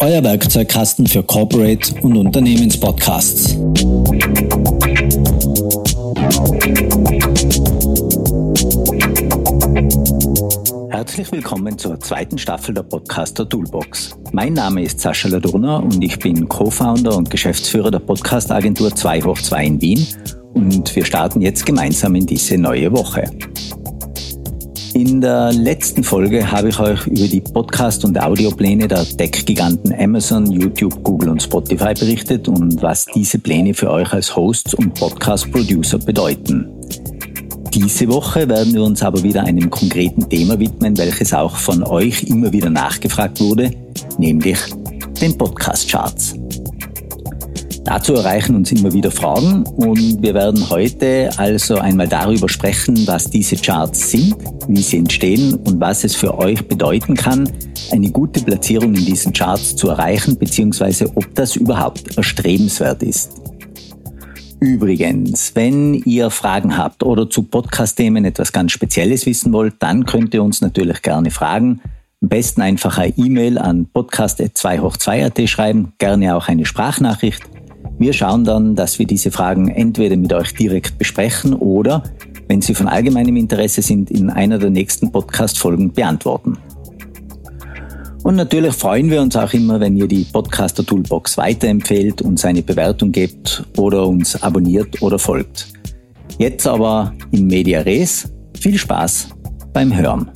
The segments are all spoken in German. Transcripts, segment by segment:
Euer Werkzeugkasten für Corporate und Unternehmenspodcasts. Herzlich willkommen zur zweiten Staffel der Podcaster Toolbox. Mein Name ist Sascha Ladurner und ich bin Co-Founder und Geschäftsführer der Podcast-Agentur 2 hoch 2 in Wien und wir starten jetzt gemeinsam in diese neue Woche. In der letzten Folge habe ich euch über die Podcast- und Audiopläne der Tech-Giganten Amazon, YouTube, Google und Spotify berichtet und was diese Pläne für euch als Hosts und Podcast-Producer bedeuten. Diese Woche werden wir uns aber wieder einem konkreten Thema widmen, welches auch von euch immer wieder nachgefragt wurde, nämlich den Podcast-Charts. Dazu erreichen uns immer wieder Fragen und wir werden heute also einmal darüber sprechen, was diese Charts sind, wie sie entstehen und was es für euch bedeuten kann, eine gute Platzierung in diesen Charts zu erreichen, beziehungsweise ob das überhaupt erstrebenswert ist. Übrigens, wenn ihr Fragen habt oder zu Podcast-Themen etwas ganz Spezielles wissen wollt, dann könnt ihr uns natürlich gerne fragen. Am besten einfach eine E-Mail an podcast.2 hoch 2.at schreiben, gerne auch eine Sprachnachricht. Wir schauen dann, dass wir diese Fragen entweder mit euch direkt besprechen oder, wenn sie von allgemeinem Interesse sind, in einer der nächsten Podcast-Folgen beantworten. Und natürlich freuen wir uns auch immer, wenn ihr die Podcaster Toolbox weiterempfehlt, uns eine Bewertung gebt oder uns abonniert oder folgt. Jetzt aber in Media Res. Viel Spaß beim Hören.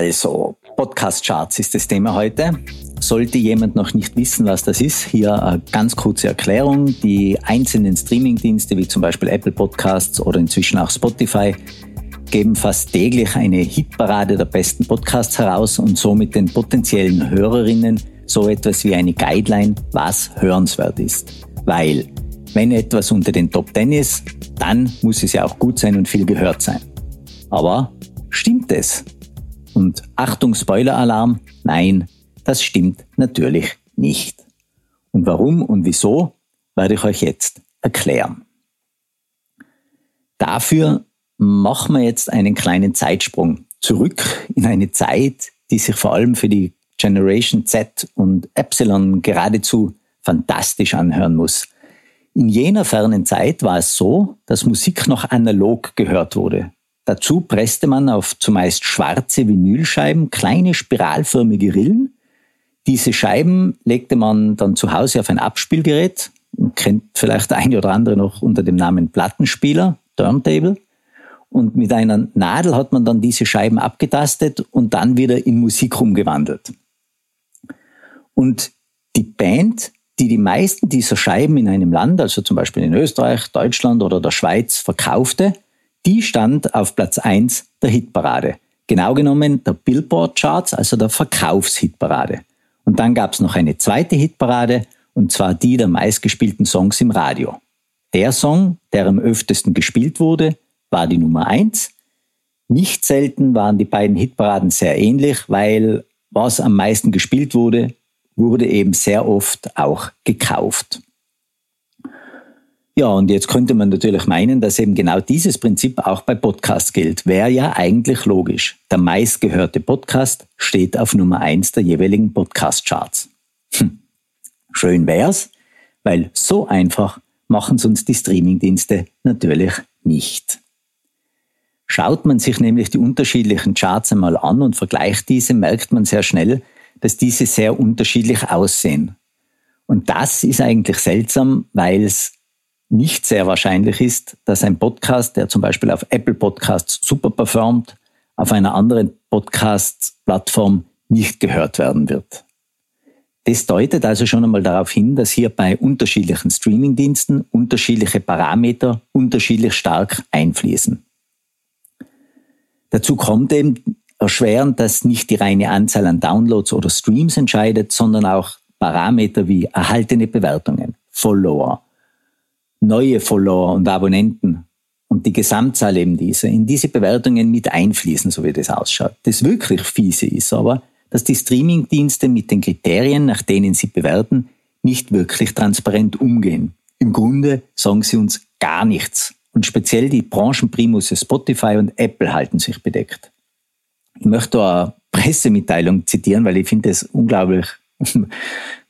Also, Podcast-Charts ist das Thema heute. Sollte jemand noch nicht wissen, was das ist, hier eine ganz kurze Erklärung. Die einzelnen Streamingdienste wie zum Beispiel Apple Podcasts oder inzwischen auch Spotify geben fast täglich eine Hitparade der besten Podcasts heraus und somit den potenziellen Hörerinnen so etwas wie eine Guideline, was hörenswert ist. Weil, wenn etwas unter den Top 10 ist, dann muss es ja auch gut sein und viel gehört sein. Aber stimmt es? Und Achtung, Spoiler-Alarm, nein, das stimmt natürlich nicht. Und warum und wieso, werde ich euch jetzt erklären. Dafür machen wir jetzt einen kleinen Zeitsprung zurück in eine Zeit, die sich vor allem für die Generation Z und Epsilon geradezu fantastisch anhören muss. In jener fernen Zeit war es so, dass Musik noch analog gehört wurde. Dazu presste man auf zumeist schwarze Vinylscheiben kleine spiralförmige Rillen diese Scheiben legte man dann zu Hause auf ein Abspielgerät, kennt vielleicht der eine oder andere noch unter dem Namen Plattenspieler, Turntable. Und mit einer Nadel hat man dann diese Scheiben abgetastet und dann wieder in Musik umgewandelt. Und die Band, die die meisten dieser Scheiben in einem Land, also zum Beispiel in Österreich, Deutschland oder der Schweiz, verkaufte, die stand auf Platz 1 der Hitparade. Genau genommen der Billboard Charts, also der Verkaufshitparade. Und dann gab es noch eine zweite Hitparade, und zwar die der meistgespielten Songs im Radio. Der Song, der am öftesten gespielt wurde, war die Nummer eins. Nicht selten waren die beiden Hitparaden sehr ähnlich, weil was am meisten gespielt wurde, wurde eben sehr oft auch gekauft. Ja, und jetzt könnte man natürlich meinen, dass eben genau dieses Prinzip auch bei Podcasts gilt. Wäre ja eigentlich logisch. Der meistgehörte Podcast steht auf Nummer eins der jeweiligen Podcast-Charts. Hm. Schön wär's, weil so einfach machen es uns die Streamingdienste natürlich nicht. Schaut man sich nämlich die unterschiedlichen Charts einmal an und vergleicht diese, merkt man sehr schnell, dass diese sehr unterschiedlich aussehen. Und das ist eigentlich seltsam, weil es nicht sehr wahrscheinlich ist, dass ein Podcast, der zum Beispiel auf Apple Podcasts super performt, auf einer anderen Podcast-Plattform nicht gehört werden wird. Das deutet also schon einmal darauf hin, dass hier bei unterschiedlichen Streamingdiensten unterschiedliche Parameter unterschiedlich stark einfließen. Dazu kommt eben erschweren, dass nicht die reine Anzahl an Downloads oder Streams entscheidet, sondern auch Parameter wie erhaltene Bewertungen, Follower, neue Follower und Abonnenten und die Gesamtzahl eben dieser in diese Bewertungen mit einfließen, so wie das ausschaut. Das wirklich fiese ist aber, dass die Streamingdienste mit den Kriterien, nach denen sie bewerten, nicht wirklich transparent umgehen. Im Grunde sagen sie uns gar nichts. Und speziell die Branchenprimusse Spotify und Apple halten sich bedeckt. Ich möchte eine Pressemitteilung zitieren, weil ich finde es unglaublich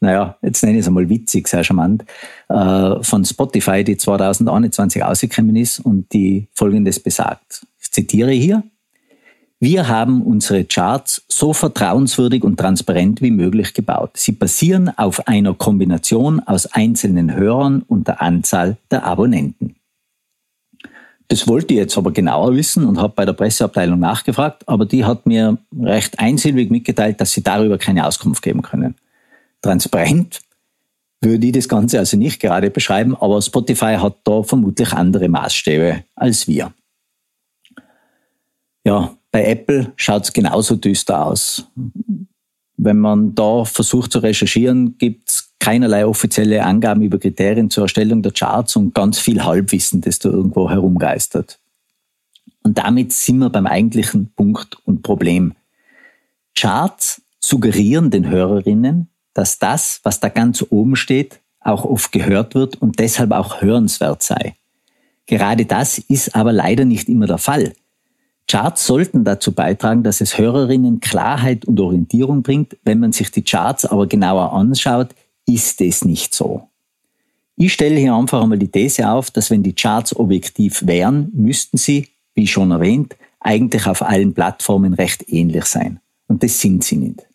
naja, jetzt nenne ich es einmal witzig, sehr charmant, äh, von Spotify, die 2021 ausgekommen ist und die Folgendes besagt. Ich zitiere hier. Wir haben unsere Charts so vertrauenswürdig und transparent wie möglich gebaut. Sie basieren auf einer Kombination aus einzelnen Hörern und der Anzahl der Abonnenten. Das wollte ich jetzt aber genauer wissen und habe bei der Presseabteilung nachgefragt, aber die hat mir recht einsilbig mitgeteilt, dass sie darüber keine Auskunft geben können. Transparent würde ich das Ganze also nicht gerade beschreiben, aber Spotify hat da vermutlich andere Maßstäbe als wir. Ja, bei Apple schaut es genauso düster aus. Wenn man da versucht zu recherchieren, gibt es keinerlei offizielle Angaben über Kriterien zur Erstellung der Charts und ganz viel Halbwissen, das da irgendwo herumgeistert. Und damit sind wir beim eigentlichen Punkt und Problem. Charts suggerieren den Hörerinnen, dass das, was da ganz oben steht, auch oft gehört wird und deshalb auch hörenswert sei. Gerade das ist aber leider nicht immer der Fall. Charts sollten dazu beitragen, dass es Hörerinnen Klarheit und Orientierung bringt. Wenn man sich die Charts aber genauer anschaut, ist es nicht so. Ich stelle hier einfach einmal die These auf, dass wenn die Charts objektiv wären, müssten sie, wie schon erwähnt, eigentlich auf allen Plattformen recht ähnlich sein. Und das sind sie nicht.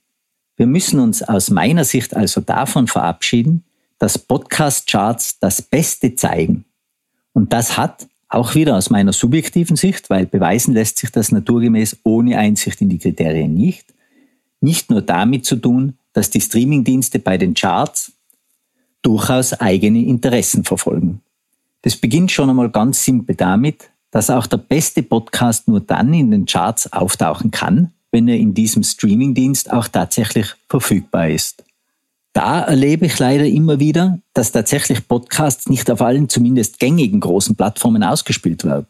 Wir müssen uns aus meiner Sicht also davon verabschieden, dass Podcast-Charts das Beste zeigen. Und das hat auch wieder aus meiner subjektiven Sicht, weil beweisen lässt sich das naturgemäß ohne Einsicht in die Kriterien nicht, nicht nur damit zu tun, dass die Streamingdienste bei den Charts durchaus eigene Interessen verfolgen. Das beginnt schon einmal ganz simpel damit, dass auch der beste Podcast nur dann in den Charts auftauchen kann, wenn er in diesem Streamingdienst auch tatsächlich verfügbar ist. Da erlebe ich leider immer wieder, dass tatsächlich Podcasts nicht auf allen zumindest gängigen großen Plattformen ausgespielt werden.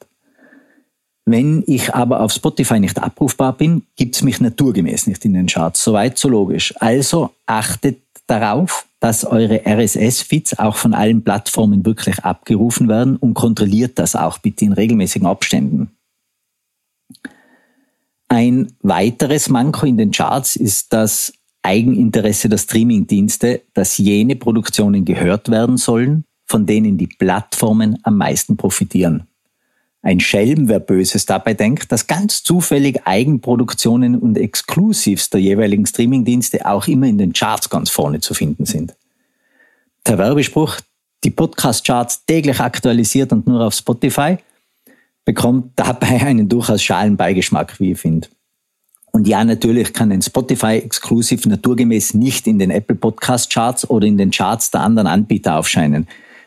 Wenn ich aber auf Spotify nicht abrufbar bin, gibt es mich naturgemäß nicht in den Charts. Soweit so logisch. Also achtet darauf, dass eure RSS-Feeds auch von allen Plattformen wirklich abgerufen werden und kontrolliert das auch bitte in regelmäßigen Abständen. Ein weiteres Manko in den Charts ist das Eigeninteresse der Streamingdienste, dass jene Produktionen gehört werden sollen, von denen die Plattformen am meisten profitieren. Ein Schelm, wer Böses dabei denkt, dass ganz zufällig Eigenproduktionen und Exclusives der jeweiligen Streamingdienste auch immer in den Charts ganz vorne zu finden sind. Der Werbespruch, die Podcast-Charts täglich aktualisiert und nur auf Spotify, bekommt dabei einen durchaus schalen Beigeschmack, wie ich finde. Und ja, natürlich kann ein Spotify exklusiv naturgemäß nicht in den Apple Podcast Charts oder in den Charts der anderen Anbieter aufscheinen.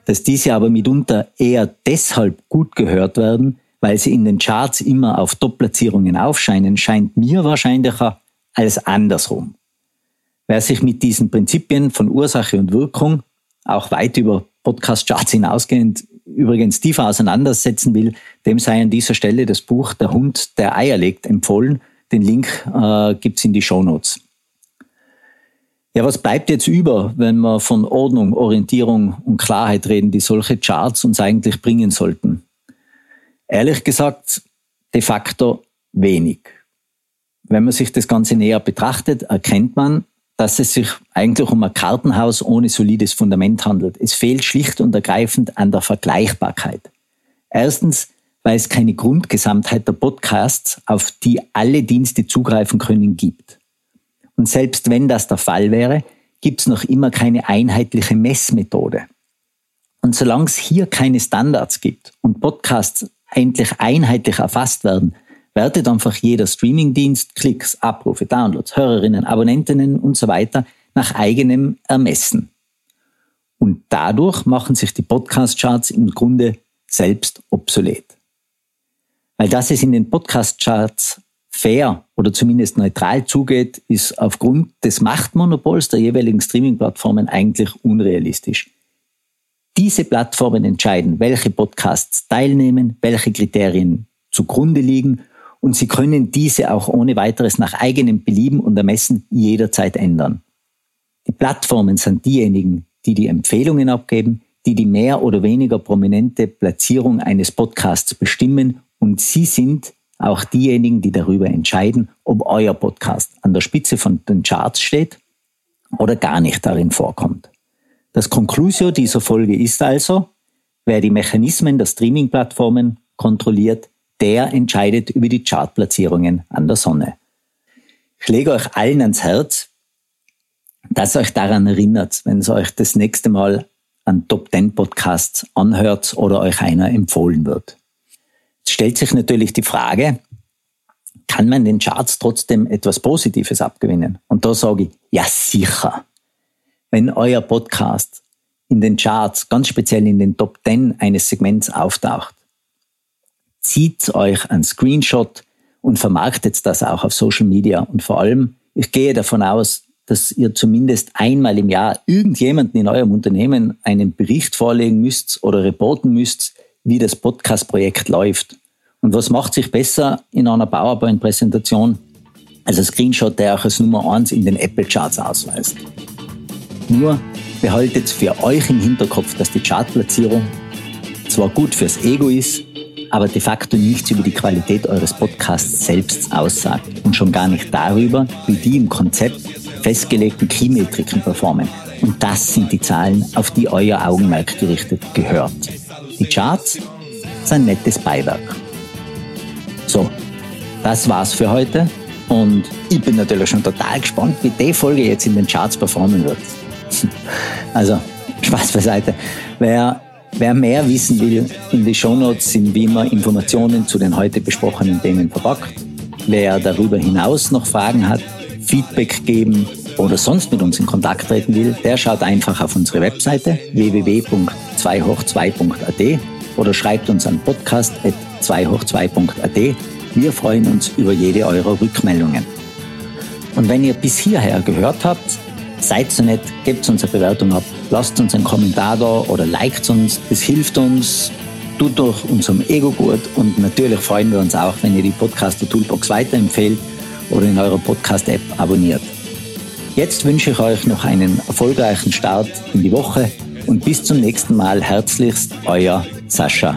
Dass diese aber mitunter eher deshalb gut gehört werden, weil sie in den Charts immer auf Top-Platzierungen aufscheinen, scheint mir wahrscheinlicher als andersrum. Wer sich mit diesen Prinzipien von Ursache und Wirkung auch weit über Podcast-Charts hinausgehend übrigens tiefer auseinandersetzen will, dem sei an dieser Stelle das Buch Der Hund, der Eier legt empfohlen. Den Link äh, gibt's in die Show Notes. Ja, was bleibt jetzt über, wenn wir von Ordnung, Orientierung und Klarheit reden, die solche Charts uns eigentlich bringen sollten? Ehrlich gesagt, de facto wenig. Wenn man sich das Ganze näher betrachtet, erkennt man, dass es sich eigentlich um ein Kartenhaus ohne solides Fundament handelt. Es fehlt schlicht und ergreifend an der Vergleichbarkeit. Erstens, weil es keine Grundgesamtheit der Podcasts, auf die alle Dienste zugreifen können, gibt. Und selbst wenn das der Fall wäre, gibt es noch immer keine einheitliche Messmethode. Und solange es hier keine Standards gibt und Podcasts endlich einheitlich erfasst werden, wertet einfach jeder Streamingdienst Klicks, Abrufe, Downloads, Hörerinnen, Abonnentinnen und so weiter nach eigenem Ermessen. Und dadurch machen sich die Podcast-Charts im Grunde selbst obsolet. Weil dass es in den Podcast-Charts fair oder zumindest neutral zugeht, ist aufgrund des Machtmonopols der jeweiligen Streaming-Plattformen eigentlich unrealistisch. Diese Plattformen entscheiden, welche Podcasts teilnehmen, welche Kriterien zugrunde liegen und sie können diese auch ohne weiteres nach eigenem Belieben und Ermessen jederzeit ändern. Die Plattformen sind diejenigen, die die Empfehlungen abgeben, die die mehr oder weniger prominente Platzierung eines Podcasts bestimmen und sie sind auch diejenigen, die darüber entscheiden, ob euer Podcast an der Spitze von den Charts steht oder gar nicht darin vorkommt. Das Conclusio dieser Folge ist also, wer die Mechanismen der Streaming-Plattformen kontrolliert, der entscheidet über die Chartplatzierungen an der Sonne. Ich lege euch allen ans Herz, dass euch daran erinnert, wenn es euch das nächste Mal an Top 10 Podcasts anhört oder euch einer empfohlen wird. Stellt sich natürlich die Frage, kann man den Charts trotzdem etwas Positives abgewinnen? Und da sage ich, ja sicher. Wenn euer Podcast in den Charts, ganz speziell in den Top 10 eines Segments auftaucht, zieht euch ein Screenshot und vermarktet das auch auf Social Media. Und vor allem, ich gehe davon aus, dass ihr zumindest einmal im Jahr irgendjemanden in eurem Unternehmen einen Bericht vorlegen müsst oder reporten müsst, wie das Podcast-Projekt läuft. Und was macht sich besser in einer PowerPoint-Präsentation als ein Screenshot, der auch als Nummer eins in den Apple-Charts ausweist? Nur behaltet für euch im Hinterkopf, dass die Chartplatzierung zwar gut fürs Ego ist, aber de facto nichts über die Qualität eures Podcasts selbst aussagt und schon gar nicht darüber, wie die im Konzept festgelegten Keymetriken performen. Und das sind die Zahlen, auf die euer Augenmerk gerichtet gehört. Die Charts sind nettes Beiwerk. Das war's für heute. Und ich bin natürlich schon total gespannt, wie die Folge jetzt in den Charts performen wird. Also, Spaß beiseite. Wer Wer mehr wissen will, in die Shownotes sind wie immer Informationen zu den heute besprochenen Themen verpackt. Wer darüber hinaus noch Fragen hat, Feedback geben oder sonst mit uns in Kontakt treten will, der schaut einfach auf unsere Webseite www.2hoch2.at oder schreibt uns an podcast.2hoch2.at. Wir freuen uns über jede eurer Rückmeldungen. Und wenn ihr bis hierher gehört habt, Seid so nett, gebt uns eine Bewertung ab, lasst uns einen Kommentar da oder liked uns. Das hilft uns, tut durch unserem Ego gut und natürlich freuen wir uns auch, wenn ihr die Podcaster Toolbox weiterempfehlt oder in eurer Podcast-App abonniert. Jetzt wünsche ich euch noch einen erfolgreichen Start in die Woche und bis zum nächsten Mal herzlichst euer Sascha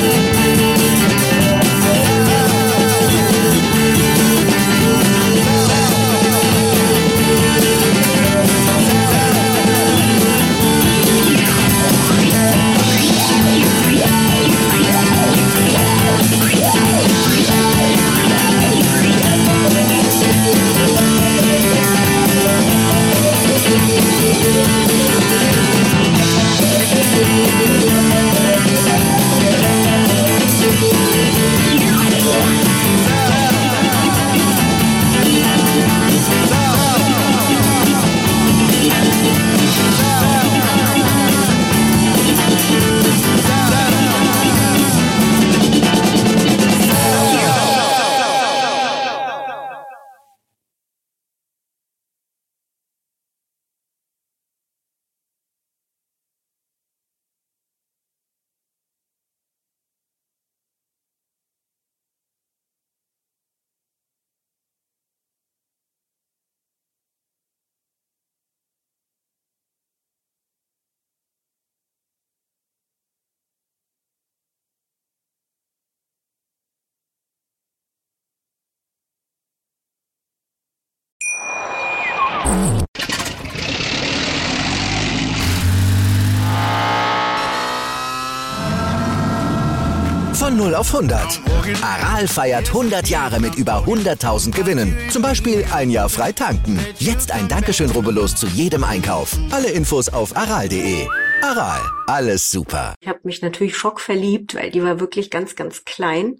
0 auf 100. Aral feiert 100 Jahre mit über 100.000 Gewinnen. Zum Beispiel ein Jahr frei tanken. Jetzt ein Dankeschön, rubbellos zu jedem Einkauf. Alle Infos auf aral.de. Aral, alles super. Ich habe mich natürlich schockverliebt, weil die war wirklich ganz, ganz klein.